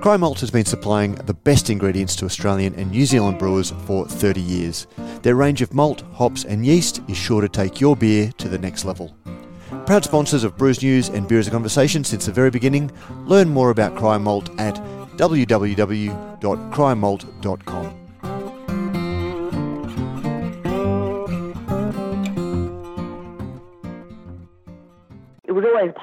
Cryer Malt has been supplying the best ingredients to Australian and New Zealand brewers for 30 years. Their range of malt, hops, and yeast is sure to take your beer to the next level. Proud sponsors of Brews News and Beer is a Conversation since the very beginning, learn more about Cryer Malt at www.cryermalt.com.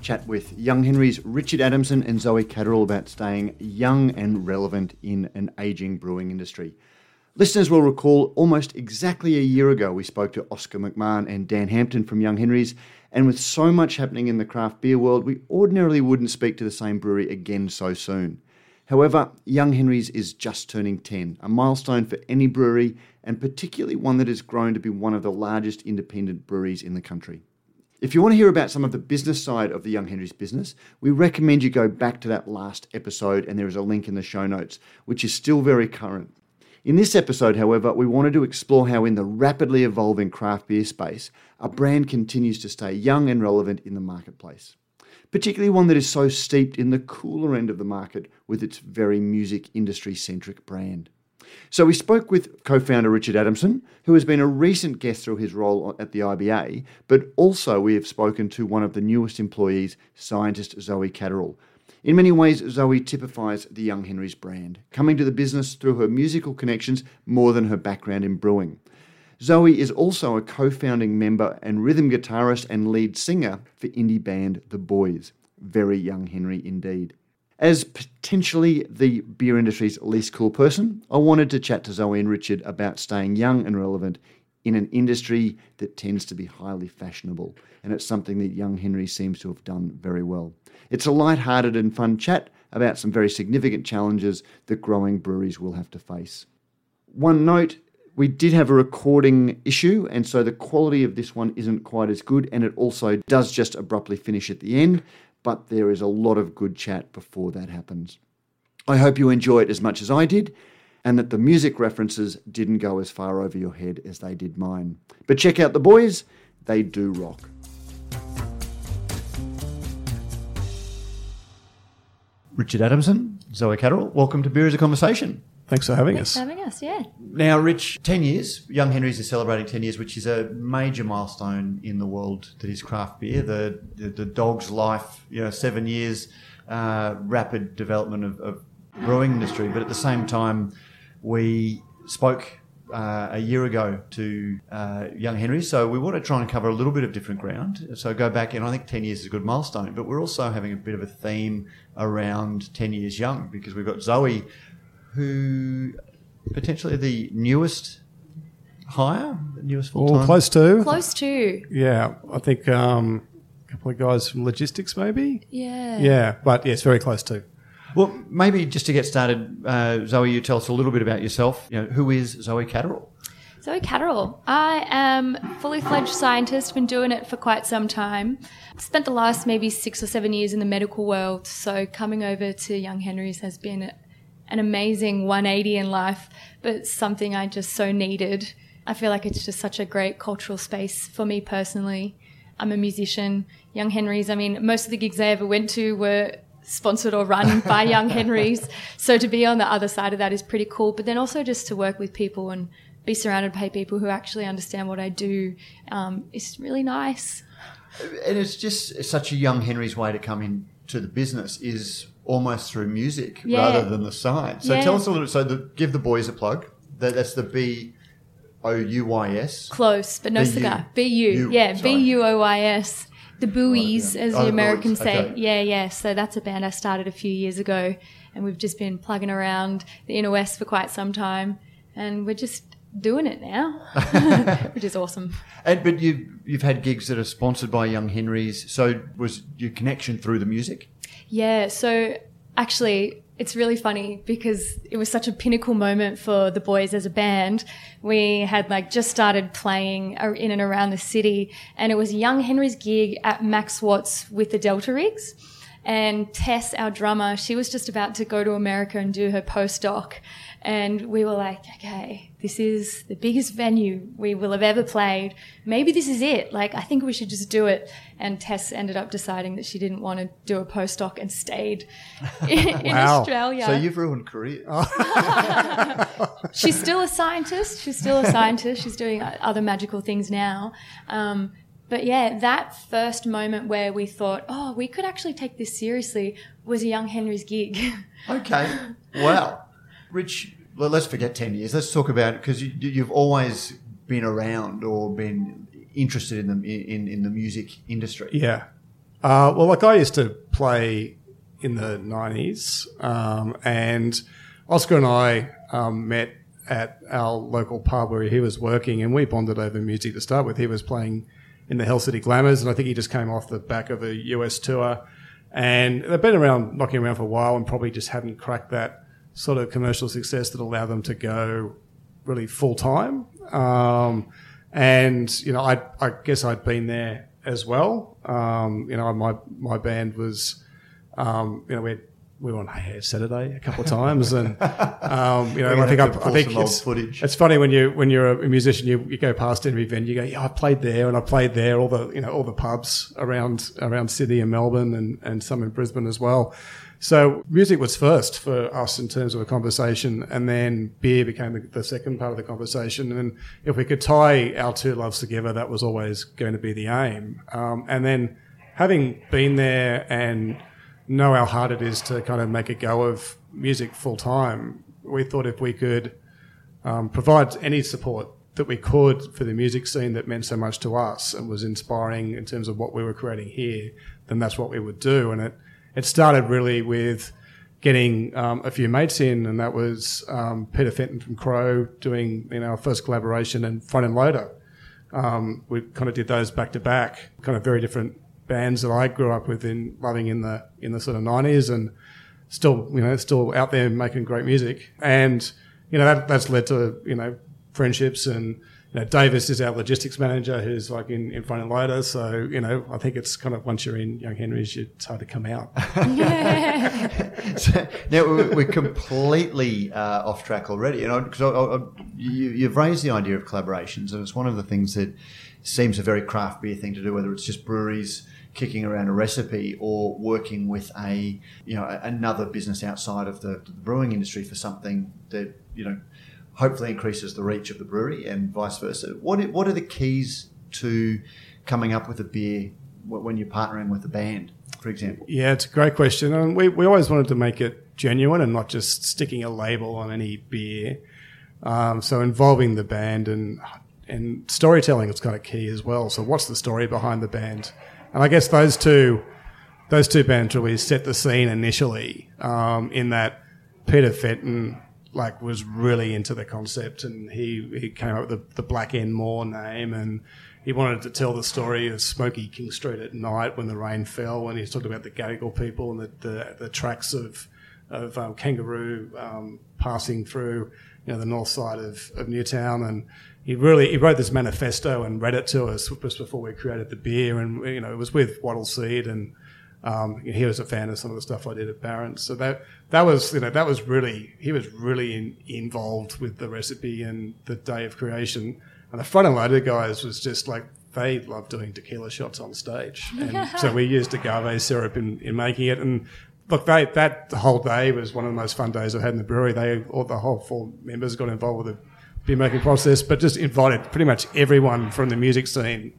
chat with Young Henry's Richard Adamson and Zoe Catterall about staying young and relevant in an aging brewing industry. Listeners will recall almost exactly a year ago we spoke to Oscar McMahon and Dan Hampton from Young Henry's, and with so much happening in the craft beer world, we ordinarily wouldn't speak to the same brewery again so soon. However, Young Henry's is just turning 10, a milestone for any brewery, and particularly one that has grown to be one of the largest independent breweries in the country. If you want to hear about some of the business side of the Young Henry's business, we recommend you go back to that last episode, and there is a link in the show notes, which is still very current. In this episode, however, we wanted to explore how, in the rapidly evolving craft beer space, a brand continues to stay young and relevant in the marketplace particularly one that is so steeped in the cooler end of the market with its very music industry centric brand. So we spoke with co founder Richard Adamson, who has been a recent guest through his role at the IBA, but also we have spoken to one of the newest employees, scientist Zoe Catterall. In many ways, Zoe typifies the Young Henry's brand, coming to the business through her musical connections more than her background in brewing. Zoe is also a co founding member and rhythm guitarist and lead singer for indie band The Buoys. Very young Henry indeed. As potentially the beer industry's least cool person, I wanted to chat to Zoe and Richard about staying young and relevant in an industry that tends to be highly fashionable, and it's something that young Henry seems to have done very well. It's a light-hearted and fun chat about some very significant challenges that growing breweries will have to face. One note we did have a recording issue, and so the quality of this one isn't quite as good, and it also does just abruptly finish at the end, but there is a lot of good chat before that happens. I hope you enjoy it as much as I did, and that the music references didn't go as far over your head as they did mine. But check out the Buoys, they do rock. Richard Adamson, Zoe Catterall, welcome to Beer is a Conversation. Thanks for having Thanks us. for having us, yeah. Now, Rich, 10 years. Young Henry's is celebrating 10 years, which is a major milestone in the world that is craft beer. The, the, the dog's life, you know, seven years, uh, rapid development of, of brewing industry. But at the same time, we spoke uh, a year ago to uh, Young Henry, so we want to try and cover a little bit of different ground. So go back, and I think 10 years is a good milestone, but we're also having a bit of a theme around 10 years young because we've got Zoe who potentially the newest hire, the newest full Well, time. close to. Close to. Yeah, I think um, a couple of guys from logistics, maybe. Yeah. Yeah, but yes, very close to. Well, maybe just to get started, uh, Zoe, you tell us a little bit about yourself. You know, who is Zoe Catterall? Zoe Catterall. I am fully fledged scientist, been doing it for quite some time. Spent the last maybe six or seven years in the medical world, so coming over to Young Henry's has been an amazing 180 in life, but something I just so needed. I feel like it's just such a great cultural space for me personally. I'm a musician. Young Henry's, I mean, most of the gigs I ever went to were sponsored or run by Young Henry's. So to be on the other side of that is pretty cool. But then also just to work with people and be surrounded by people who actually understand what I do um, is really nice. And it's just such a young Henry's way to come into the business is almost through music Yeah. rather than the science. So Yeah. tell us a little. bit. So the, give the Buoys a plug. That, that's the B O U Y S. Close, but no B-U. cigar. B U. Yeah. B U O Y S. The Buoys, oh, yeah. as Oh, the Americans say. okay. Yeah, yeah. So that's a band I started a few years ago, and we've just been plugging around the inner west for quite some time, and we're just doing it now, which is awesome. And but you've you've had gigs that are sponsored by Young Henry's. So was your connection through the music? Yeah, so actually, it's really funny because it was such a pinnacle moment for the Buoys as a band. We had like just started playing in and around the city and it was Young Henry's gig at Max Watts with the Delta Riggs. And Tess, our drummer, she was just about to go to America and do her postdoc. And we were like, okay, this is the biggest venue we will have ever played. Maybe this is it. Like, I think we should just do it. And Tess ended up deciding that she didn't want to do a postdoc and stayed in, in Wow. Australia. So you've ruined careers. She's still a scientist. She's still a scientist. She's doing other magical things now. Um, but yeah, that first moment where we thought, oh, we could actually take this seriously was a Young Henry's gig. Okay. Wow. Rich, well, let's forget 10 years. Let's talk about it because you, you've always been around or been interested in the, in, in the music industry. Yeah. Uh, well, like I used to play in the 90s, um, and Oscar and I um, met at our local pub where he was working, and we bonded over music to start with. He was playing in the Hell City Glamours, and I think he just came off the back of a US tour. And they've been around, knocking around for a while, and probably just hadn't cracked that sort of commercial success that allowed them to go really full time. Um, and you know, I, I guess I'd been there as well. Um, you know, my my band was, um, you know, we we were on Hey Saturday a couple of times, and um, you know, I think I, I think it's, footage. it's funny when you when you're a musician, you, you go past every venue, you go, yeah, I played there and I played there, all the you know all the pubs around around Sydney and Melbourne and and some in Brisbane as well. So music was first for us in terms of a conversation, and then beer became the, the second part of the conversation. And if we could tie our two loves together, that was always going to be the aim. Um, and then having been there and know how hard it is to kind of make a go of music full time, we thought if we could um, provide any support that we could for the music scene that meant so much to us and was inspiring in terms of what we were creating here, then that's what we would do. And it, it started really with getting um, a few mates in, and that was um, Peter Fenton from Crow doing you know, our first collaboration and Front End Loader. Um, we kind of did those back to back, kind of very different bands that I grew up with in loving in the in the sort of nineties, and still you know still out there making great music. And you know that that's led to you know friendships and. You know, Davis is our logistics manager, who's like in, in Front End Loader. So you know, I think it's kind of once you're in Young Henry's, it's hard to come out. So, now we're completely uh, off track already, and because you, you've raised the idea of collaborations, and it's one of the things that seems a very craft beer thing to do, whether it's just breweries kicking around a recipe or working with a you know another business outside of the, the brewing industry for something that you know hopefully increases the reach of the brewery and vice versa. What are- what are the keys to coming up with a beer when you're partnering with a band, for example? Yeah, it's a great question. And we, we always wanted to make it genuine and not just sticking a label on any beer. Um, so involving the band and and storytelling is kind of key as well. So what's the story behind the band? And I guess those two those two bands really set the scene initially. Um, in that Peter Fenton like was really into the concept and he, he came up with the, the Black End Moor name and he wanted to tell the story of Smoky King Street at night when the rain fell and he talked about the Gadigal people and the, the, the tracks of of um, kangaroo um, passing through you know the north side of, of Newtown. And he really he wrote this manifesto and read it to us just before we created the beer. And you know it was with Wattle Seed and um, he was a fan of some of the stuff I did at Barons. So that that was you know that was really he was really in, involved with the recipe and the day of creation. And the Front End Loader guys was just like they love doing tequila shots on stage, and so we used agave syrup in, in making it. And look, they that whole day was one of the most fun days I've had in the brewery. They all the whole four members got involved with the beer making process, but just invited pretty much everyone from the music scene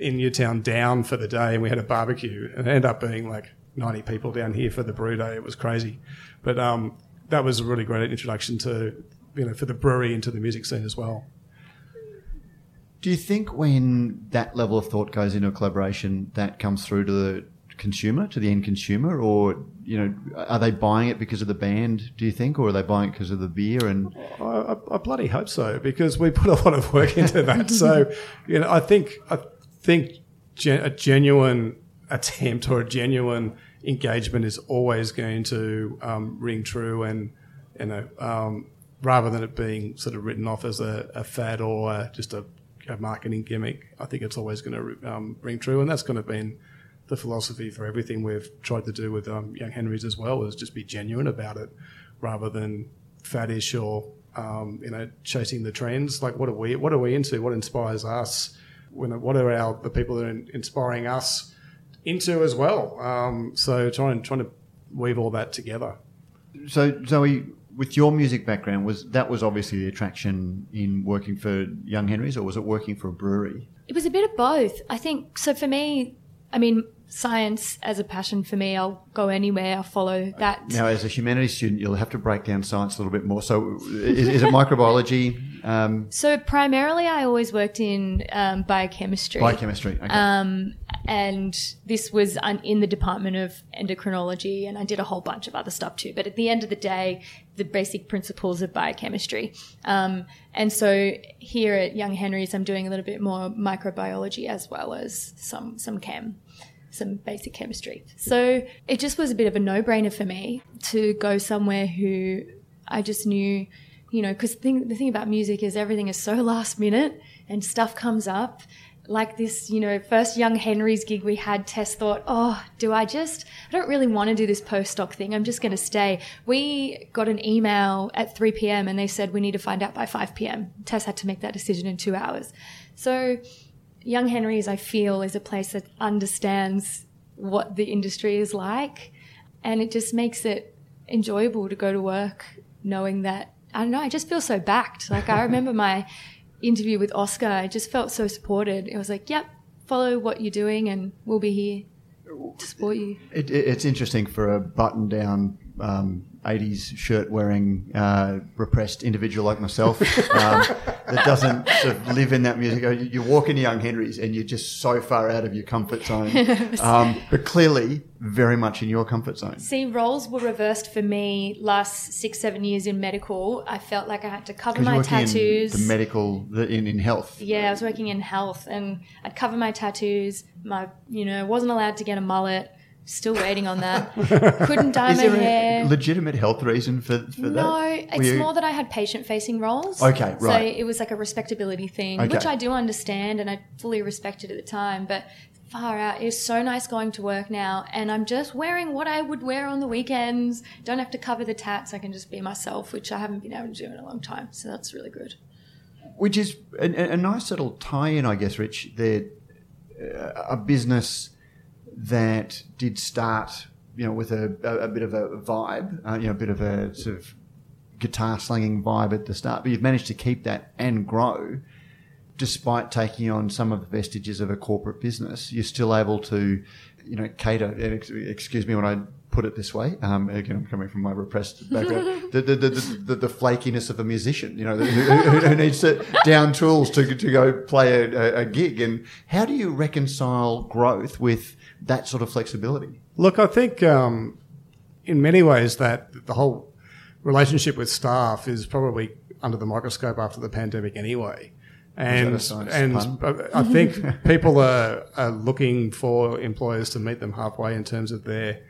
in Newtown down for the day, and we had a barbecue, and it ended up being like 90 people down here for the brew day. It was crazy, but um, that was a really great introduction to you know for the brewery into the music scene as well. Do you think when that level of thought goes into a collaboration, that comes through to the consumer, to the end consumer, or you know, are they buying it because of the band? Do you think, or are they buying it because of the beer? And I, I, I bloody hope so because we put a lot of work into that. so you know, I think I think gen- a genuine attempt or a genuine engagement is always going to um, ring true, and you know, um, rather than it being sort of written off as a, a fad or uh, just a, a, marketing gimmick, I think it's always going to um, ring true, and that's going to be the philosophy for everything we've tried to do with um, Young Henrys as well is just be genuine about it, rather than faddish or um, you know chasing the trends. Like what are we what are we into? What inspires us? When, what are our the people that are inspiring us into as well? Um, so trying trying to weave all that together. So Zoe, with your music background, was that was obviously the attraction in working for Young Henrys, or was it working for a brewery? It was a bit of both. I think so. For me, I mean, science as a passion for me. I'll go anywhere. I'll follow that. Now, as a humanities student, you'll have to break down science a little bit more. So, is, is it microbiology? Um, so, primarily, I always worked in um, biochemistry. Biochemistry. Okay. Um, and this was in the department of endocrinology, and I did a whole bunch of other stuff too. But at the end of the day, the basic principles of biochemistry. Um, and so here at Young Henrys, I'm doing a little bit more microbiology as well as some some chem some basic chemistry. So it just was a bit of a no brainer for me to go somewhere who I just knew, you know, because the thing, the thing about music is everything is so last minute and stuff comes up. Like this, you know, first Young Henry's gig we had, Tess thought, oh, do I just, I don't really want to do this postdoc thing. I'm just going to stay. We got an email at 3 p.m. and they said we need to find out by 5 p.m. Tess had to make that decision in two hours. So Young Henrys, I feel, is a place that understands what the industry is like. And it just makes it enjoyable to go to work knowing that, I don't know, I just feel so backed. Like, I remember my interview with Oscar, I just felt so supported. It was like, yep, follow what you're doing and we'll be here to support you. It, it, it's interesting for a button down um, 80s shirt wearing uh, repressed individual like myself um, that doesn't sort of live in that music. You walk into Young Henry's and you're just so far out of your comfort zone, um, but clearly very much in your comfort zone. See, roles were reversed for me last six, seven years in medical. I felt like I had to cover my tattoos. the medical, the, in, in health. Yeah, I was working in health and I'd cover my tattoos. My, you know, wasn't allowed to get a mullet Still waiting on that. Couldn't dye Is my there hair. a legitimate health reason for, for that? No, it's you- more that I had patient facing roles. Okay, right. So it was like a respectability thing, Okay. which I do understand and I fully respected at the time. But far out, it's so nice going to work now. And I'm just wearing what I would wear on the weekends. Don't have to cover the tats. I can just be myself, which I haven't been able to do in a long time. So that's really good. Which is a, a nice little tie-in, I guess, Rich. They're uh, a business that did start, you know, with a, a, a bit of a vibe, uh, you know, a bit of a sort of guitar slinging vibe at the start, but you've managed to keep that and grow. Despite taking on some of the vestiges of a corporate business, you're still able to, you know, cater. Excuse me when I put it this way. Um, again, I'm coming from my repressed background. the, the, the, the, the flakiness of a musician, you know, who, who, who needs to down tools to, to go play a, a gig. And how do you reconcile growth with that sort of flexibility? Look, I think um, in many ways that the whole relationship with staff is probably under the microscope after the pandemic anyway. And, and pun? I think people are, are looking for employers to meet them halfway in terms of their,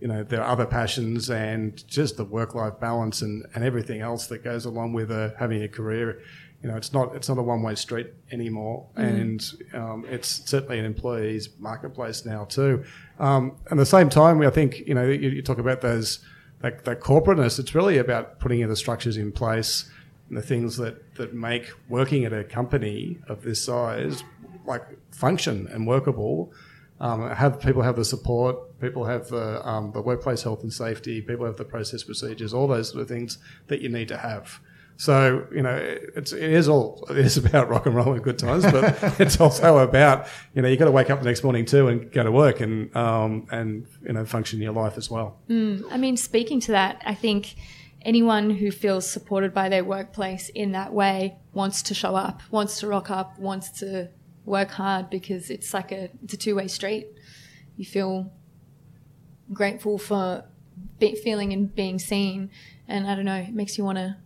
you know, their other passions and just the work-life balance and, and everything else that goes along with uh, having a career. You know, it's not it's not a one-way street anymore, and um, it's certainly an employee's marketplace now too. Um, at the same time, I think you know you, you talk about those that, that corporateness. It's really about putting the structures in place and the things that, that make working at a company of this size like function and workable. Um, have people have the support, people have the um, the workplace health and safety, people have the process procedures, all those sort of things that you need to have. So you know, it's it is all it is about rock and roll and good times, but it's also about you know you got to wake up the next morning too and go to work and um, and you know function your life as well. I mean, speaking to that, I think anyone who feels supported by their workplace in that way wants to show up, wants to rock up, wants to work hard because it's like a it's a two way street. You feel grateful for be, feeling and being seen, and I don't know, it makes you want to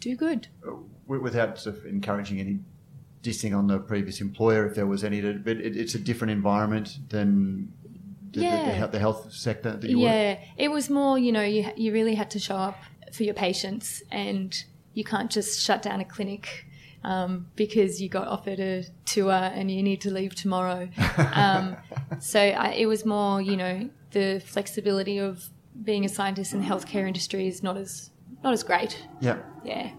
do good. Uh, without sort of encouraging any dissing on the previous employer, if there was any, but it, it's a different environment than the, the- the, Yeah. the health sector that you? Yeah, it was more, you know, you, you really had to show up for your patients and you can't just shut down a clinic um, because you got offered a tour and you need to leave tomorrow. Um, so I, it was more, you know, the flexibility of being a scientist in the healthcare industry is not as not as great. Yeah. Yeah.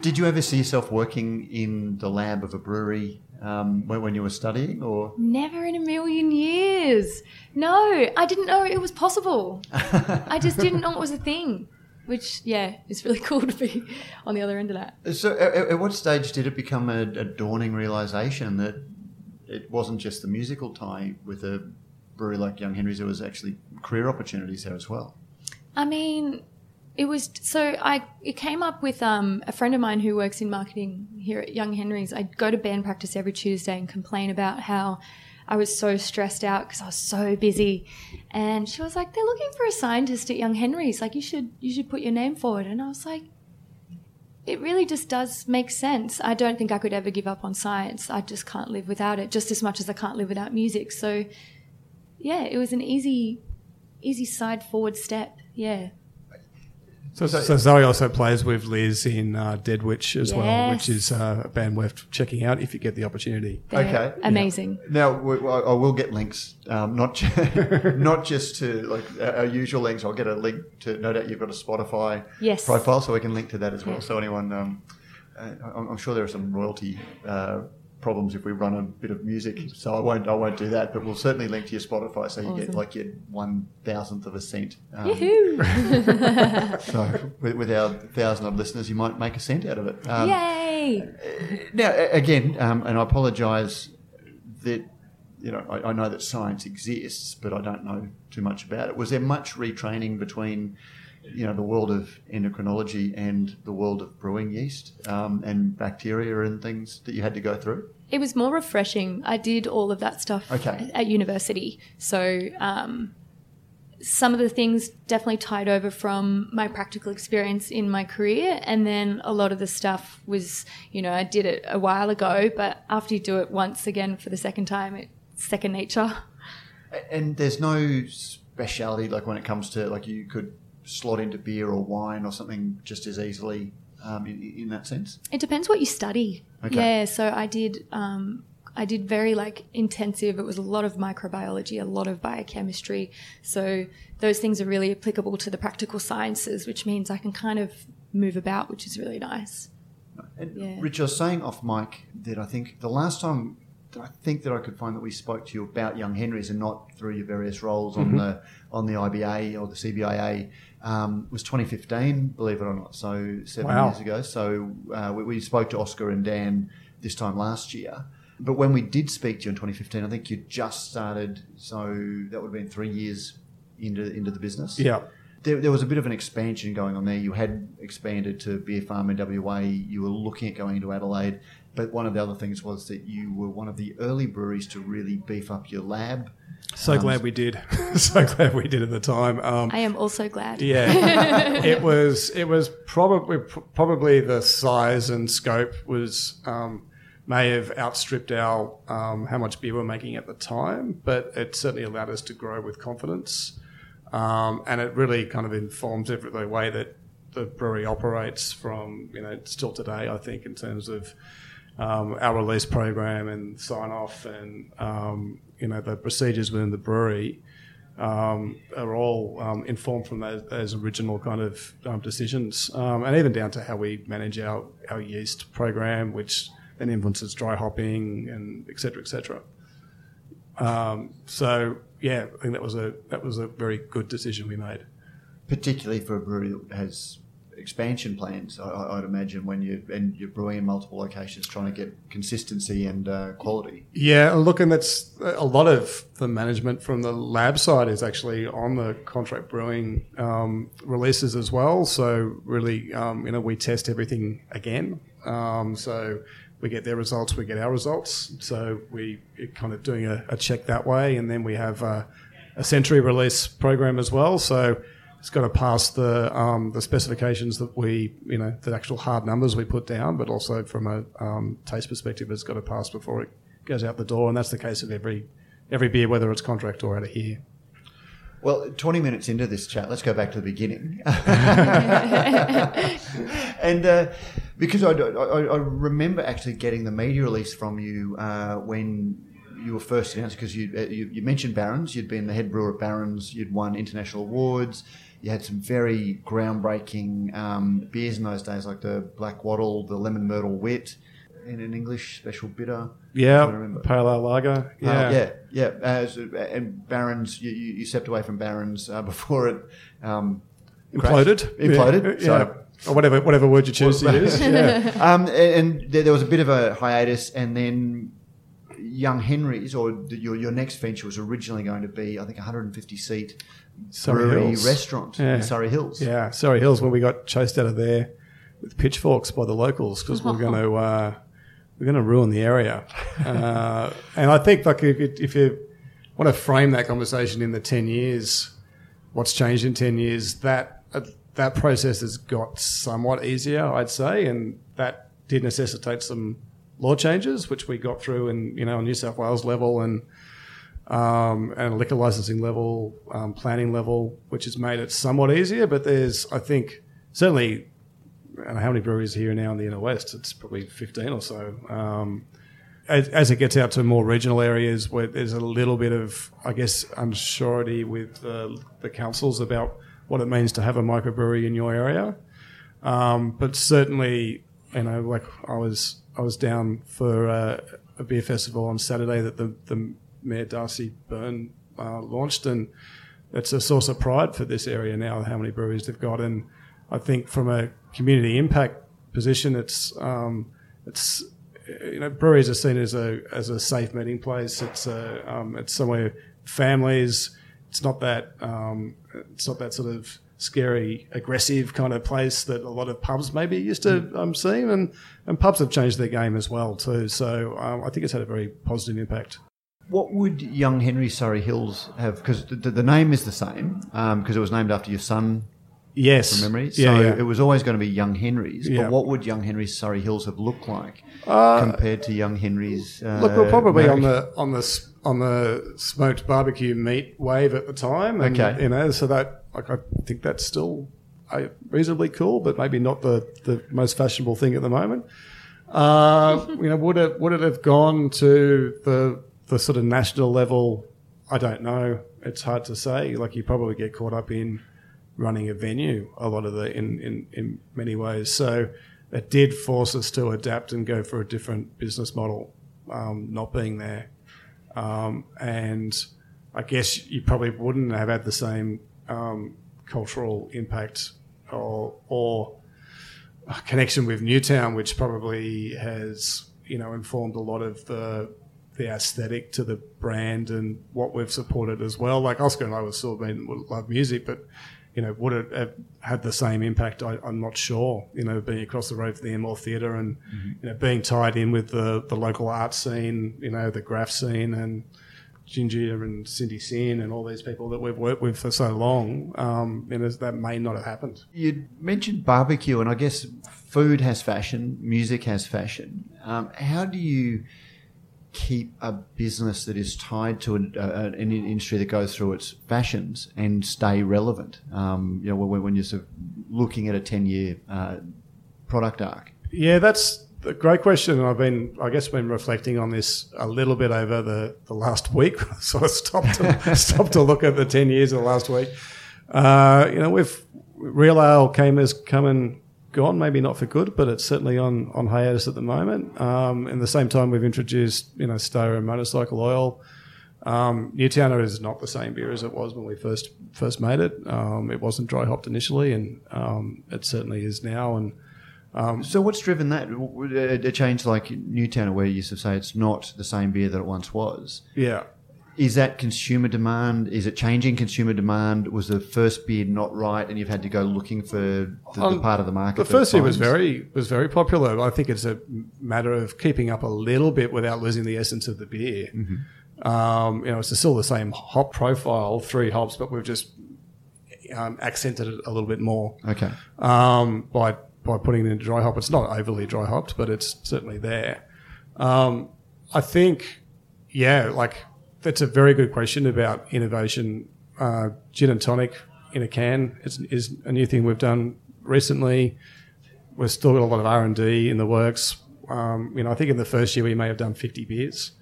Did you ever see yourself working in the lab of a brewery um, when, when you were studying, or Never in a million years. No, I didn't know it was possible. I just didn't know it was a thing. Which, yeah, is really cool to be on the other end of that. so? At, at what stage did it become a, a dawning realization that it wasn't just the musical tie with a brewery like Young Henry's? There was actually career opportunities there as well. I mean, it was so I it came up with um, a friend of mine who works in marketing here at Young Henry's. I'd go to band practice every Tuesday and complain about how I was so stressed out because I was so busy. And she was like, "They're looking for a scientist at Young Henry's. Like, you should you should put your name forward." And I was like, "It really just does make sense. I don't think I could ever give up on science. I just can't live without it, just as much as I can't live without music." So, yeah, it was an easy easy side forward step. Yeah. So, so Zoe also plays with Liz in uh, Dead Witch as well, which is uh, a band worth checking out if you get the opportunity. They're Okay. Amazing. Now we, I I will get links, um, not ju- not just to like our our usual links. I'll get a link to. No doubt you've got a Spotify Yes. profile, so we can link to that as well. Yeah. So anyone, um, uh, I'm I'm sure there are some royalty uh, problems if we run a bit of music. So I won't I won't do that, but we'll certainly link to your Spotify so you get like your one thousandth of a cent. Um, so with, with our thousand odd listeners, you might make a cent out of it. Um, Yay! now, again, um, and I apologise that you know I, I know that science exists, but I don't know too much about it. Was there much retraining between you know the world of endocrinology and the world of brewing yeast um, and bacteria and things that you had to go through? It was more refreshing. I did all of that stuff Okay. at university. So um, some of the things definitely tied over from my practical experience in my career. And then a lot of the stuff was, you know, I did it a while ago, but after you do it once again for the second time, it's second nature. And there's no speciality like when it comes to like you could slot into beer or wine or something just as easily um, in, in that sense. It depends what you study. Okay. Yeah, so I did um, I did very like intensive. It was a lot of microbiology, a lot of biochemistry. So those things are really applicable to the practical sciences, which means I can kind of move about, which is really nice. And Yeah. Rich, I was saying off mic that I think the last time that I think that I could find that we spoke to you about Young Henrys and not through your various roles on the on the IBA or the CBIA um, was 2015, believe it or not. So seven Wow. years ago. So uh, we, we spoke to Oscar and Dan this time last year. But when we did speak to you in 2015, I think you just started. So that would have been three years into into the business Yeah. there, there was a bit of an expansion going on there. You had expanded to Beer Farm in WA. You were looking at going into Adelaide. But one of the other things was that you were one of the early breweries to really beef up your lab. So Um, glad we did. so glad we did at the time. Um, I am also glad. Yeah, it was. It was probably probably the size and scope was um, may have outstripped our um, how much beer we're making at the time, but it certainly allowed us to grow with confidence, um, and it really kind of informs every the way that the brewery operates from you know still today. I think in terms of um, our release program and sign off and um, you know the procedures within the brewery um, are all um, informed from those, those original kind of um, decisions, um, and even down to how we manage our, our yeast program, which then influences dry hopping and et cetera, et cetera. So yeah, I think that was a that was a very good decision we made. particularly for a brewery that has expansion plans. I, I'd imagine when you and you're brewing in multiple locations, trying to get consistency and uh, quality. Yeah, look, and that's a lot of the management from the lab side is actually on the contract brewing um, releases as well. So really, um, you know, we test everything again. Um, so we get their results, we get our results. So we kind of doing a, a check that way, and then we have a, a sensory release program as well. So it's got to pass the um, the specifications that we, you know, the actual hard numbers we put down, but also from a um, taste perspective, it's got to pass before it goes out the door. And that's the case of every every beer, whether it's contract or out of here. Well, 20 minutes into this chat, let's go back to the beginning. and uh, because I, I, I remember actually getting the media release from you uh, when you were first announced, because you, uh, you, you mentioned Barons, you'd been the head brewer at Barons, you'd won international awards, you had some very groundbreaking um, beers in those days, like the Black Wattle, the Lemon Myrtle Wit, and an English special bitter. Yeah, pale ale lager. Yeah, Yeah, yeah, yeah. Uh, and Barons, you, you stepped away from Barons uh, before it um, crashed. imploded. Imploded. Yeah, So, yeah. or whatever whatever word you choose to use. Yeah. um, and, there was a bit of a hiatus, and then Young Henry's, or the, your your next venture was originally going to be, I think, 150 seat Surry brewery Hills. restaurant Yeah. in Surry Hills. Yeah, Surry Hills when we got chased out of there with pitchforks by the locals because we're going to uh, we're going to ruin the area. Uh, and I think like if you, if you want to frame that conversation in the ten years, what's changed in ten years? That uh, that process has got somewhat easier, I'd say, and that did necessitate some law changes, which we got through in you know on New South Wales level and um, and a liquor licensing level, um, planning level, which has made it somewhat easier. But there's, I think, certainly, I don't know how many breweries here now in the inner west? It's probably 15 or so. Um, as, as it gets out to more regional areas where there's a little bit of, I guess, unsurety with the councils about what it means to have a microbrewery in your area. Um, but certainly, you know, like I was, I was down for uh, a beer festival on Saturday that the, the Mayor Darcy Byrne uh, launched, and it's a source of pride for this area now. How many breweries they've got, and I think from a community impact position, it's um, it's you know breweries are seen as a as a safe meeting place. It's a um, it's somewhere families. It's not that um, it's not that sort of scary, aggressive kind of place that a lot of pubs maybe used to um, see, and and pubs have changed their game as well too. So um, I think it's had a very positive impact. What would Young Henry Surry Hills have? Because the, the, the name is the same, because it was named after your son Yes, from memory. So Yeah, yeah. it was always going to be Young Henry's. Yeah. But what would Young Henry's Surry Hills have looked like compared to Young Henry's? Uh, Look, we're probably on the on the on the smoked barbecue meat wave at the time. And, Okay. you know, so that like I think that's still uh, reasonably cool, but maybe not the, the most fashionable thing at the moment. Uh, you know, would it would it have gone to the the sort of national level? I don't know. It's hard to say. Like you probably get caught up in running a venue a lot of the in, in, in many ways. So it did force us to adapt and go for a different business model, um, not being there. Um, and I guess you probably wouldn't have had the same um, cultural impact or, or connection with Newtown, which probably has you know informed a lot of the the aesthetic to the brand and what we've supported as well. Like Oscar and I would still been would love music, but you know, would it have had the same impact? I, I'm not sure. You know, being across the road from the Enmore Theatre and you know being tied in with the the local art scene, you know, the graph scene and Ginger and Cindy Sin and all these people that we've worked with for so long, um, you know, that may not have happened. You mentioned barbecue, and I guess food has fashion, music has fashion. Um, how do you keep a business that is tied to an, uh, an industry that goes through its fashions and stay relevant? Um, you know, when, when you're sort of looking at a ten-year uh, product arc. Yeah, that's a great question. I've been, I guess, been reflecting on this a little bit over the, the last week. so I stopped to, stopped to look at the 10 years of the last week. Uh, you know, we've, Real Ale came has come and gone, maybe not for good, but it's certainly on, on hiatus at the moment. Um, in the same time, we've introduced, you know, Stowe and Motorcycle Oil. Um, Newtowner is not the same beer as it was when we first first made it. Um, it wasn't dry hopped initially, and um, it certainly is now. And So what's driven that? A change like Newtown, where you say it's not the same beer that it once was. yeah, Is that consumer demand? Is it changing consumer demand? Was the first beer not right, and you've had to go looking for the, the Um, part of the market? The first year was very was very popular. I think it's a matter of keeping up a little bit without losing the essence of the beer. Um, you know, it's still the same hop profile, three hops, but we've just um, accented it a little bit more okay. um, by by putting it into dry hop. It's not overly dry hopped, but it's certainly there. Um, I think, yeah, like that's a very good question about innovation uh, gin and tonic in a can is, is a new thing we've done recently. We've still got a lot of R and D in the works. Um, you know, I think in the first year we may have done 50 beers.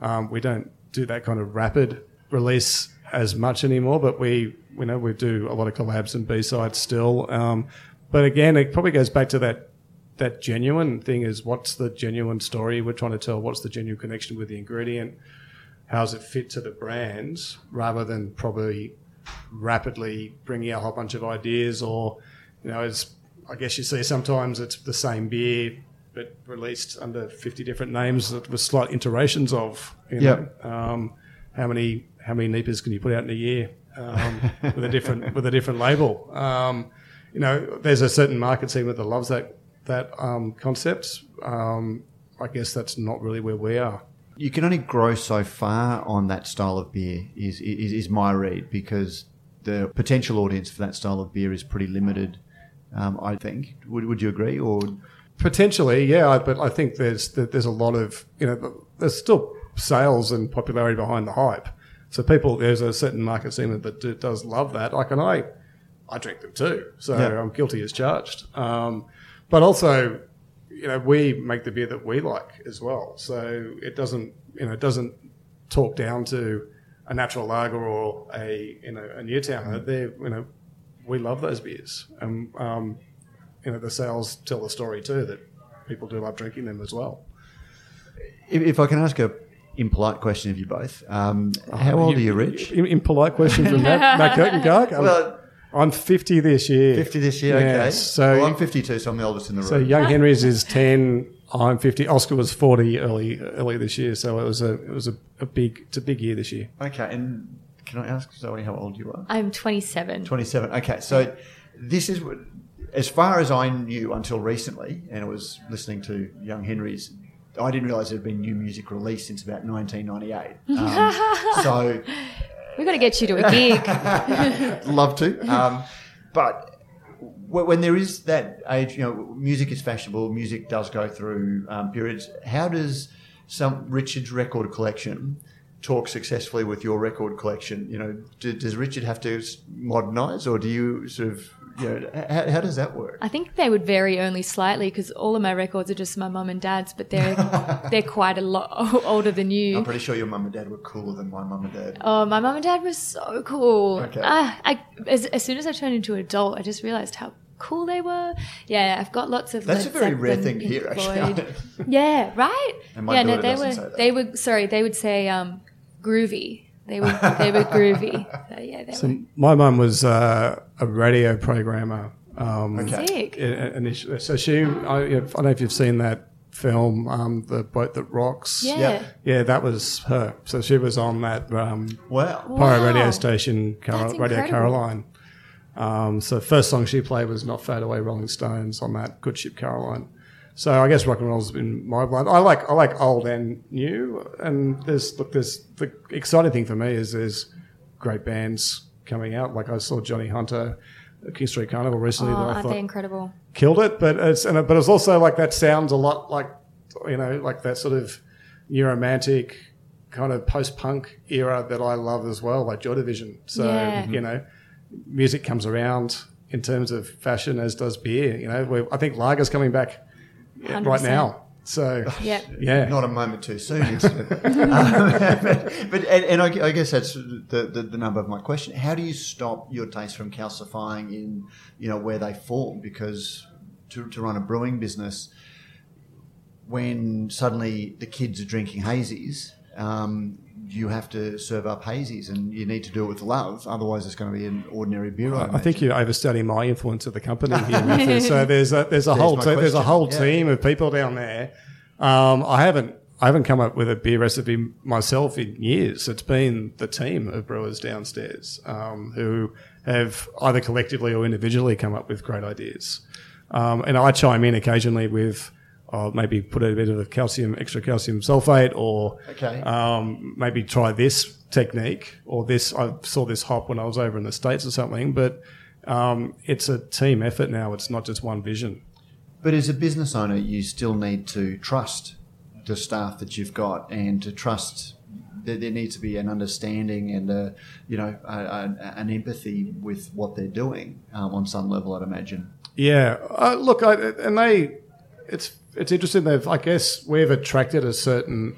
Um, we don't do that kind of rapid release as much anymore, but we, you know, we do a lot of collabs and B sides still. Um, but again, it probably goes back to that that genuine thing is what's the genuine story we're trying to tell? What's the genuine connection with the ingredient? How does it fit to the brands rather than probably rapidly bringing out a whole bunch of ideas or, you know, it's, I guess you see sometimes it's the same beer but released under 50 different names that with slight iterations of, you know, um, how many how many NEPAs can you put out in a year um, with a different with a different label? Um, you know, there's a certain market segment that loves that that um, concept. Um, I guess that's not really where we are. You can only grow so far on that style of beer. Is is, is my read because the potential audience for that style of beer is pretty limited. Um, I think. Would Would you agree? Or Potentially, yeah, but I think there's there's a lot of you know there's still sales and popularity behind the hype. So people, there's a certain market segment that do, does love that. Like, and I, I drink them too, so Yeah. I'm guilty as charged. Um, but also, you know, we make the beer that we like as well. So it doesn't, you know, it doesn't talk down to a natural lager or a you know a Newtown. They, you know, we love those beers, and um, you know the sales tell the story too that people do love drinking them as well. if, if I can ask a impolite question of you both, um, how old are you, Rich? Impolite question from Matt, Matt Kirkegaard. I'm, Well- I'm 50 this year. 50 this year, okay. So well, I'm 52, so I'm the oldest in the room. so young Henry's is 10. I'm 50. Oscar was 40 early early this year, so it was a it was a, a big it's a big year this year. Okay, and can I ask Zoe how old you are? I'm 27. 27. Okay, so this is what, as far as I knew until recently, and I was listening to Young Henry's. I didn't realise there had been new music released since about 1998. Um, so We've got to get you to a gig. love to. Um, but when there is that age, you know, music is fashionable. Music does go through um, periods. How does some Richard's record collection talk successfully with your record collection? You know, do, does Richard have to modernise, or do you sort of, you know, how, how does that work? I think they would vary only slightly because all of my records are just my mum and dad's, but they're they're quite a lot older than you. I'm pretty sure your mum and dad were cooler than my mum and dad. Oh, my mum and dad were so cool. Okay. Ah, I, as, as soon as I turned into an adult, I just realized how cool they were. Yeah, I've got lots of. That's a very rare thing here, actually. Yeah, right. Yeah, no, they were. They were sorry. They would say um, groovy. They were. They were groovy. So, yeah, they were. My mum was uh, a radio programmer. Um, Okay. Sick. i- i- initially. So she, I, I don't know if you've seen that film, um, The Boat That Rocks. Yeah. Yeah. Yeah, that was her. So she was on that um, Wow. pirate Wow. radio station, Car- That's Radio. Caroline. Um, so first song she played was "Not Fade Away" Rolling Stones on that Good Ship Caroline. So I guess rock and roll's been my blood. I like I like old and new, and there's look there's the exciting thing for me is there's great bands coming out. Like I saw Johnny Hunter, at King Street Carnival recently Oh, that I aren't thought they incredible? killed it. But it's and, but it's also like that sounds a lot like you know like that sort of new romantic kind of post punk era that I love as well, like Joy Division. So Yeah. you know, music comes around in terms of fashion as does beer. You know, we I think lager's coming back uh, right 100%. now. So Yeah. yeah, Not a moment too soon. um, but but and, and I, I guess that's the, the, the number of my question. How do you stop your tastes from calcifying in you know where they fall? Because to, to run a brewing business, when suddenly the kids are drinking hazies, um, you have to serve up hazies, and you need to do it with love. Otherwise, it's going to be an ordinary beer. I, I think you're overstudying my influence at the company here. So there's a there's a whole te- there's a whole Yeah. team of people down there. Um, I haven't I haven't come up with a beer recipe myself in years. It's been the team of brewers downstairs um, who have either collectively or individually come up with great ideas. Um, and I chime in occasionally with. I'll maybe put a bit of calcium, extra calcium sulfate, or Okay. um, maybe try this technique or this. I saw this hop when I was over in the states or something, but um, it's a team effort now. It's not just one vision. But as a business owner, you still need to trust the staff that you've got and to trust there, there needs to be an understanding and a, you know a, a, an empathy with what they're doing um, on some level. I'd imagine. Yeah, uh, look, I, and they, it's it's interesting. They've, I guess, we've attracted a certain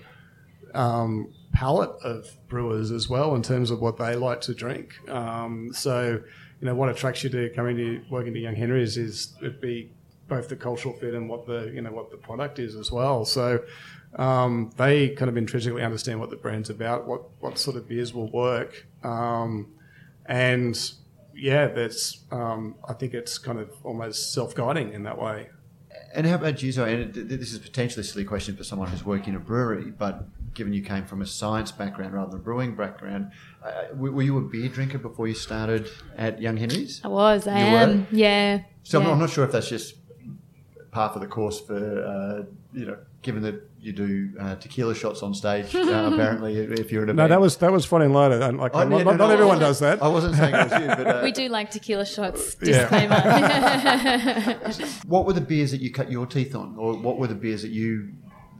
um, palette of brewers as well in terms of what they like to drink. Um, so, you know, what attracts you to coming to working to Young Henry's is it'd be both the cultural fit and what the you know what the product is as well. So. Um, they kind of intrinsically understand what the brand's about, what what sort of beers will work, um, and yeah, that's. Um, I think it's kind of almost self-guiding in that way. And how about you, Zoe? And this is potentially a silly question for someone who's working in a brewery, but given you came from a science background rather than a brewing background, uh, were you a beer drinker before you started at Young Henry's? I was. I You am. were? Yeah. So I'm- yeah. I'm not sure if that's just part of the course for uh, you know, given that you do uh, tequila shots on stage. Uh, apparently, if you're in a No, band. that was that was front and loaded. And like, Oh, not, yeah, no, not, no, not I everyone does that. I wasn't saying it was you, but uh, we do like tequila shots. Yeah. Disclaimer. what were the beers that you cut your teeth on, or what were the beers that you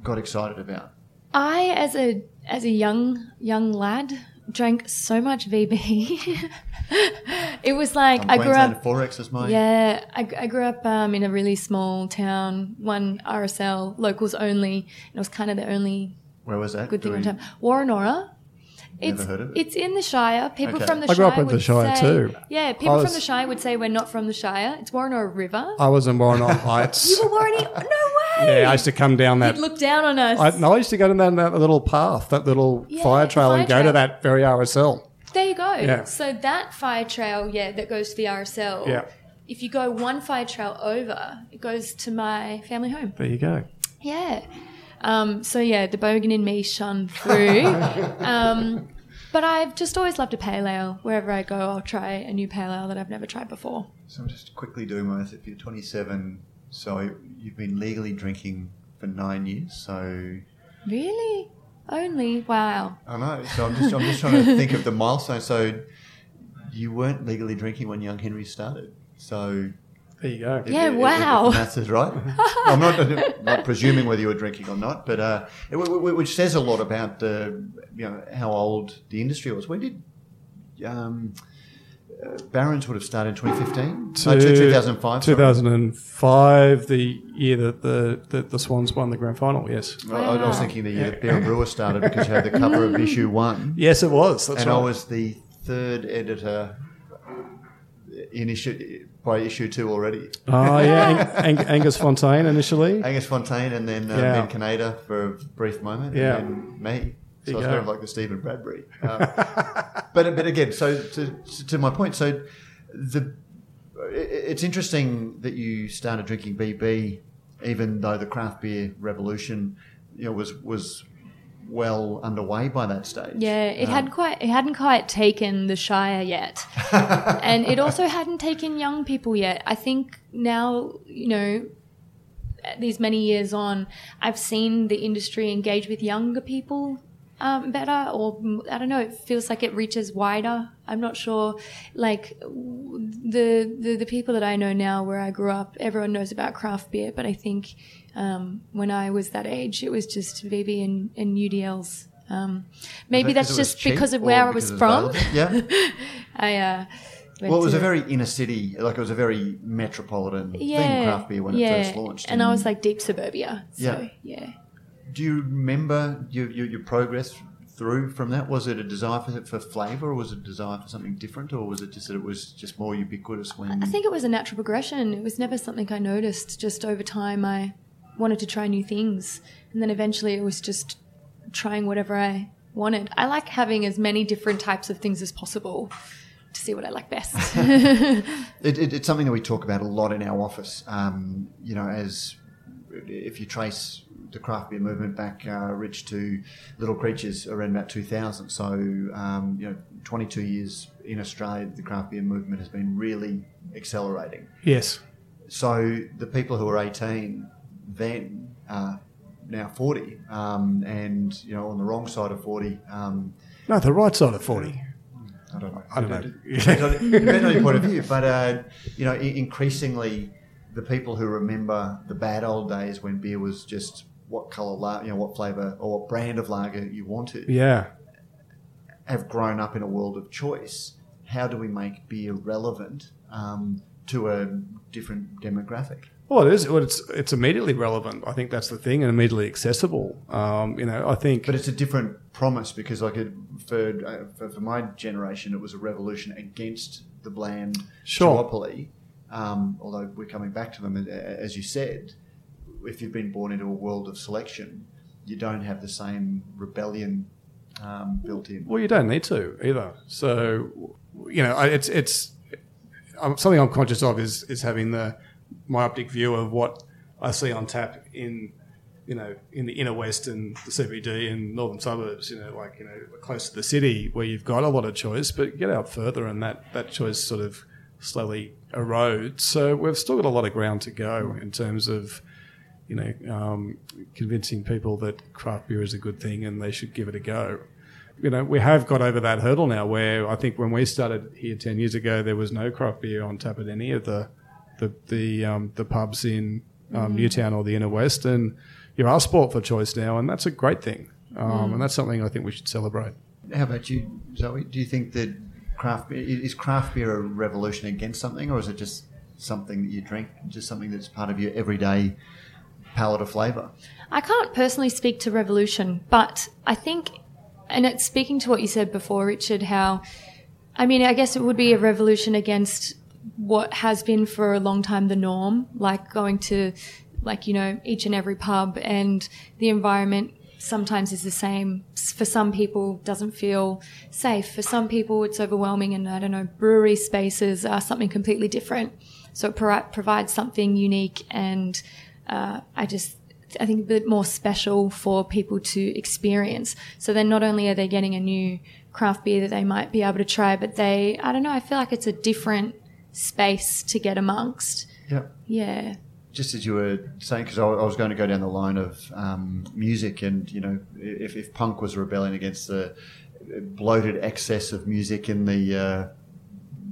got excited about? I, as a as a young young lad, drank so much VB. it was like I grew up. XXXX is my Yeah, I, I grew up um, in a really small town, one RSL, locals only. And it was kind of the only Where was that? good thing on town. Woronora. Never It's, heard of it. it's in the Shire. People Okay. from the I grew Shire up in the would Shire say, too. Yeah, people was- from the Shire would say we're not from the Shire. It's Woronora River. I was in Woronora Heights. you were Woronora? No way! yeah, I used to come down that. You'd look down on us. I, no, I used to go down that little path, that little Yeah, fire trail, fire and go to that very RSL. There you go. Yeah. So that fire trail, yeah, that goes to the RSL. Yeah. If you go one fire trail over, it goes to my family home. There you go. Yeah. Um, so yeah, the bogan in me shone through. um, but I've just always loved a pale ale. Wherever I go, I'll try a new pale ale that I've never tried before. So I'm just quickly doing my math. If you're 27, so you've been legally drinking for nine years. So Really? Only? Wow. I know. So I'm just I'm just trying to think of the milestone. So you weren't legally drinking when Young Henry started. So There you go. if- Yeah, if- if wow. the maths is right. I'm not not presuming whether you were drinking or not, but uh, it, w- w- which says a lot about uh, you know how old the industry was. When did um, uh, Barons would have started in 2015? No, To- 2005. sorry. 2005, the year that the, the, the Swans won the grand final, yes. I, I was thinking the year that Beer and Brewer started because you had the cover of issue one, Yes, it was. That's and right. I was the third editor in issue by issue two already. Oh, yeah. Ang- Ang- Angus Fontaine initially. Angus Fontaine and then uh, Yeah. Ben Canada for a brief moment, Yeah. and then me. So There I you kind of go. like the Steven Bradbury. Um, but but again, so to, to my point, so the it- it's interesting that you started drinking VB, even though the craft beer revolution, you know, was was well underway by that stage. Yeah, it Um, had quite it hadn't quite taken the Shire yet. and it also hadn't taken young people yet. I think now, you know, these many years on, I've seen the industry engage with younger people um, better, or I don't know. It feels like it reaches wider. I'm not sure. Like the, the the people that I know now, where I grew up, everyone knows about craft beer. But I think um, when I was that age, it was just VB and, and UDLs. Um, maybe Was that 'cause that's just because of where I was from. Yeah. I uh, Well, it was a very inner city, like it was a very metropolitan thing, craft beer when yeah. it first launched. and I was like deep suburbia. So Yeah. yeah. Do you remember your, your, your progress through from that? Was it a desire for, for flavour, or was it a desire for something different, or was it just that it was just more ubiquitous when? I think it was a natural progression. It was never something I noticed. Just over time, I wanted to try new things, and then eventually, it was just trying whatever I wanted. I like having as many different types of things as possible to see what I like best. It, it, it's something that we talk about a lot in our office. Um, you know, as if you trace the craft beer movement back, uh, Rich, to Little Creatures around about 2000. So, um, you know, 22 years in Australia, the craft beer movement has been really accelerating. Yes. So the people who were 18 then are now 40, um, and you know on the wrong side of 40. Um, No, the right side of 40. I don't know. I don't know. Depends on, depends on your point of view, but uh, you know, i- increasingly, the people who remember the bad old days when beer was just what color, la- you know, what flavor or what brand of lager you wanted. Yeah. have grown up in a world of choice, how do we make beer relevant um, to a different demographic? Well, it is. Well, it's it's immediately relevant. I think that's the thing, and immediately accessible. Um, you know, I think. But it's a different promise because, like, it, for, uh, for for my generation, it was a revolution against the bland Sure. duopoly. Um, although we're coming back to them, as you said, if you've been born into a world of selection, you don't have the same rebellion um, built in. Well, you don't need to either. So, you know, it's it's um, something I'm conscious of is is having the myopic view of what I see on tap in you know in the inner west and the CBD and northern suburbs. You know, like you know close to the city where you've got a lot of choice, but get out further and that that choice sort of slowly erodes. So we've still got a lot of ground to go in terms of you know, um, convincing people that craft beer is a good thing and they should give it a go. You know, we have got over that hurdle now where I think when we started here 10 years ago, there was no craft beer on tap at any of the, the, the, um, the pubs in um, Newtown or the inner west. And you're our sport for choice now, and that's a great thing. Um, And that's something I think we should celebrate. How about you, Zoe? Do you think that craft beer is craft beer a revolution against something, or is it just something that you drink, just something that's part of your everyday palette of flavour? I can't personally speak to revolution, but I think, and it's speaking to what you said before, Richard, how, I mean, I guess it would be a revolution against what has been for a long time the norm, like going to, like, you know, each and every pub and the environment sometimes is the same. For some people, doesn't feel safe. For some people, it's overwhelming, and I don't know, brewery spaces are something completely different. So it pro- provides something unique, and uh, I just I think a bit more special for people to experience. So then not only are they getting a new craft beer that they might be able to try, but they I don't know. I feel like it's a different space to get amongst. Yeah. Yeah. Just as you were saying, because I I was going to go down the line of um, music, and you know, if, if punk was rebelling against the bloated excess of music in the uh,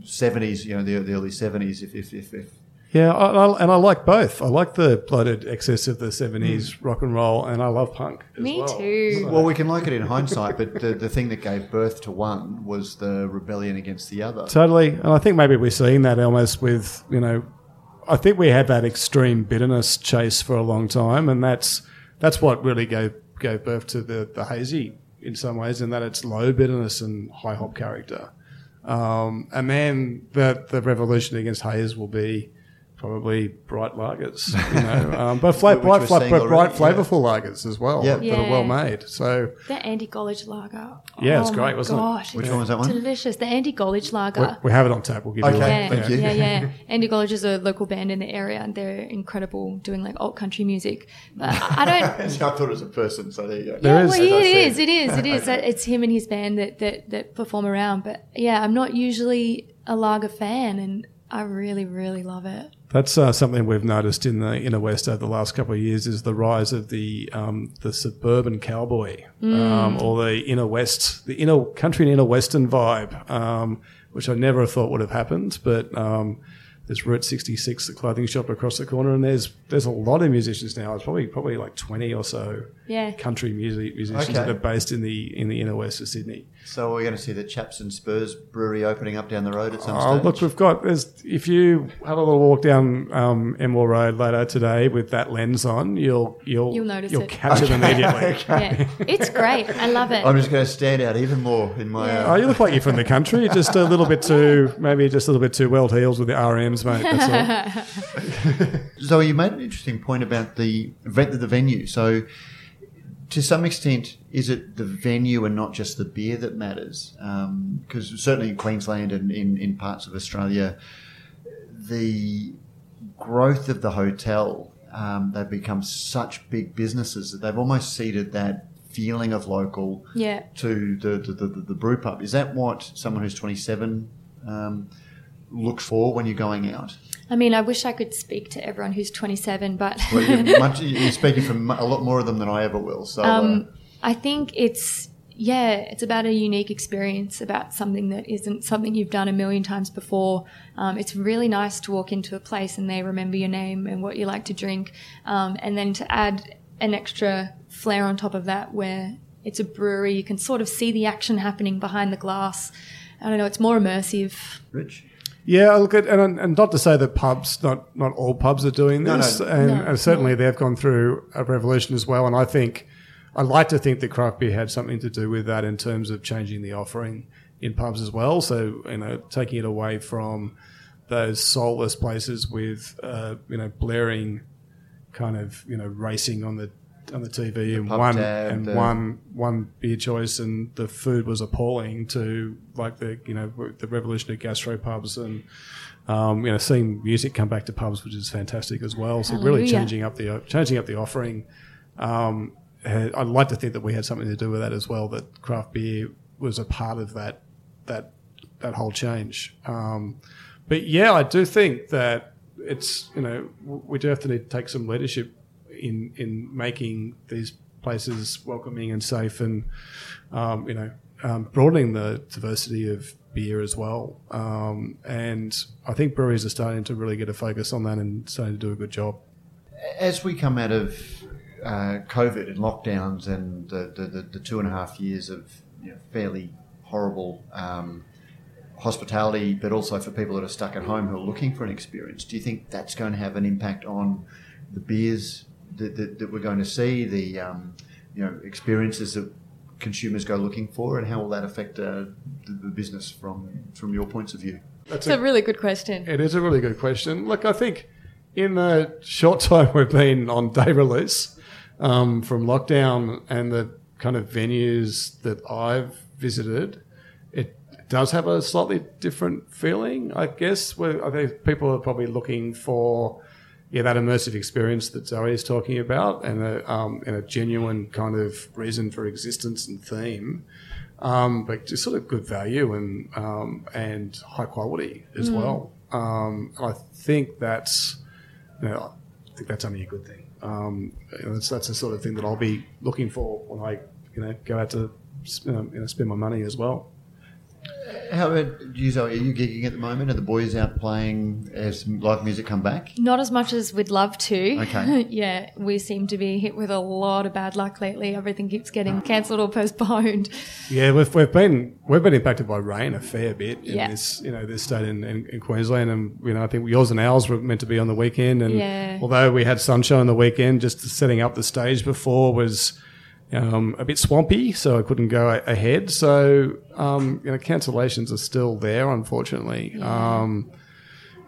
seventies, you know, the, the early seventies, if, if, if, if Yeah, I, I, and I like both. I like the bloated excess of the 70s rock and roll, and I love punk. As Me well. too. Well, we can like it in hindsight, but the, the thing that gave birth to one was the rebellion against the other. Totally. And I think maybe we're seeing that almost with, you know, I think we had that extreme bitterness chase for a long time, and that's that's what really gave gave birth to the, the hazy in some ways, in that it's low bitterness and high hop character. Um, and then the the revolution against haze will be probably bright lagers, you know, um, but fla- bright, we're fla- seeing but bright already, yeah. flavorful lagers as well Yeah. that are well made. So The Andy Golledge Lager. Yeah, it's oh great, wasn't it? Which it's one was that one? Delicious. The Andy Golledge Lager. we have it on tap. We'll give you a Okay. Yeah, link. thank you. yeah, yeah. Andy Golledge is a local band in the area, and they're incredible doing like alt country music. But I don't. I thought it was a person, so there you go. There yeah, is- well, as yeah, I it said. is. It is. It is. It's him and his band that, that that perform around. But yeah, I'm not usually a lager fan, and I really, really love it. That's uh, something we've noticed in the inner west over the last couple of years is the rise of the um, the suburban cowboy um, or the inner west, the inner country and inner western vibe, um, which I never thought would have happened. But um, there's Route 66, the clothing shop across the corner, and there's there's a lot of musicians now. It's probably probably like 20 or so Yeah. country music musicians Okay. that are based in the in the inner west of Sydney. So we're going to see the Chaps and Spurs brewery opening up down the road at some Oh, stage. look, we've got. There's, if you have a little walk down um, Emerald Road later today with that lens on, you'll you'll You'll notice you'll it. catch it immediately. Yeah, it's great. I love it. I'm just going to stand out even more in my. Yeah. Oh, you look like you're from the country. Just a little bit too, maybe just a little bit too well heels with the RMs, mate. That's all. Zoe, you made an interesting point about the ve- the venue. So, to some extent, is it the venue and not just the beer that matters? Because certainly in Queensland and in, in parts of Australia, the growth of the hotel, um, they've become such big businesses that they've almost ceded that feeling of local Yeah. to the, the, the, the brew pub. Is that what someone who's 27 um, looks for when you're going out? I mean, I wish I could speak to everyone who's 27, but Well, you're, much, you're speaking from a lot more of them than I ever will. So, um, I think it's yeah, it's about a unique experience, about something that isn't something you've done a million times before. Um, it's really nice to walk into a place and they remember your name and what you like to drink, um, and then to add an extra flair on top of that, where it's a brewery. You can sort of see the action happening behind the glass. I don't know. It's more immersive. Rich? Yeah, look at and, and not to say that pubs, not not all pubs are doing this, no. and, No, and certainly they've gone through a revolution as well. And I think I'd like to think that craft beer had something to do with that in terms of changing the offering in pubs as well. So you know, taking it away from those soulless places with uh, you know blaring kind of you know racing on the on the TV and one tab, and the- one one beer choice and the food was appalling to like the you know the revolution of gastro pubs and um, you know seeing music come back to pubs which is fantastic as well. So really changing up the changing up the offering. Um, I'd like to think that we had something to do with that as well that craft beer was a part of that that that whole change. Um, but yeah I do think that it's you know we do have to need to take some leadership in in making these places welcoming and safe and um, you know um, broadening the diversity of beer as well. Um, and I think breweries are starting to really get a focus on that and starting to do a good job. As we come out of uh, COVID and lockdowns and the, the, the, two and a half years of you know, fairly horrible um, hospitality, but also for people that are stuck at home who are looking for an experience, do you think that's going to have an impact on the beers that, that, that we're going to see, the um, you know experiences that consumers go looking for, and how will that affect uh, the, the business from from your points of view? It's a really good question. It is a really good question. Look, I think in the short time we've been on day release um, from lockdown and the kind of venues that I've visited, it does have a slightly different feeling, I guess. Where I think people are probably looking for yeah that immersive experience that Zoe is talking about and a, um, and a genuine kind of reason for existence and theme um, but just sort of good value and um, and high quality as well. Um, I think that's you know, I think that's only a good thing. Um, you know, that's that's the sort of thing that I'll be looking for when I you know go out to you know, spend my money as well. How about you, Zoe? Are you gigging at the moment? Are the boys out playing as live music come back? Not as much as we'd love to. Okay. yeah, we seem to be hit with a lot of bad luck lately. Everything keeps getting ah. cancelled or postponed. Yeah, we've, we've been we've been impacted by rain a fair bit in Yeah. this you know this state in, in, in Queensland, and you know I think yours and ours were meant to be on the weekend, and Yeah. although we had sunshine on the weekend, just setting up the stage before was um, a bit swampy, so I couldn't go a- ahead. So um, you know cancellations are still there, unfortunately. Um,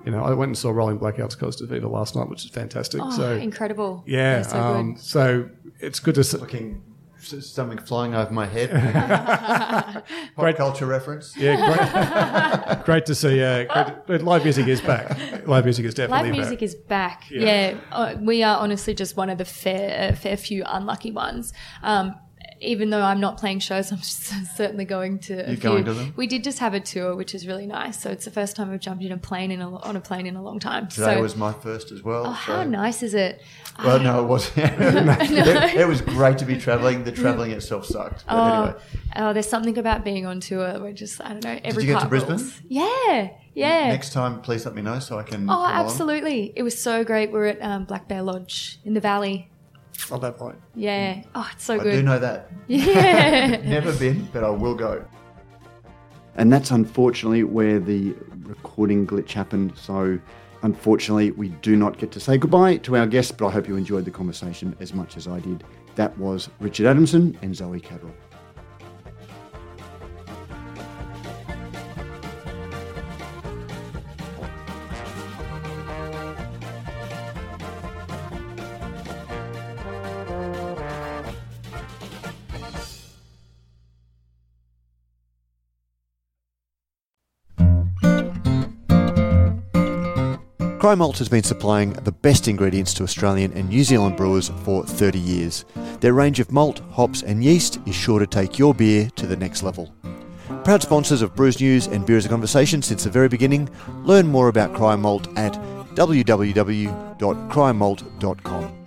you know, I went and saw Rolling Blackouts Coastal Fever last night, which is fantastic. Oh, so incredible. yeah, so um, so it's good to. Looking something flying over my head. Pop culture reference. Yeah, great, great to see. Uh, great to- live music is back. Live music is definitely Live music back. is back. Yeah. Yeah, uh, we are honestly just one of the fair, fair few unlucky ones. Um, even though I'm not playing shows, I'm certainly going to. A You're few. going to them? We did just have a tour, which is really nice. So it's the first time I've jumped in a plane in a, on a plane in a long time. Today so, was my first as well. oh, how nice is it? Well, no, it wasn't. it, it was great to be traveling. The traveling itself sucked. But Oh, anyway, oh, there's something about being on tour where just I don't know. Every you get to Brisbane? rules. Yeah, yeah. next time, please let me know so I can. oh, absolutely. It was so great. We're at um, Black Bear Lodge in the valley. On that point. Yeah. Mm. Oh, it's so I good. I do know that. Yeah. Never been, but I will go. And that's unfortunately where the recording glitch happened. So, unfortunately, we do not get to say goodbye to our guests, but I hope you enjoyed the conversation as much as I did. That was Richard Adamson and Zoe Catterall. Cryer Malt has been supplying the best ingredients to Australian and New Zealand brewers for 30 years. Their range of malt, hops, and yeast is sure to take your beer to the next level. Proud sponsors of Brews News and Beer is a Conversation since the very beginning, learn more about Cryer Malt at www.cryermalt.com.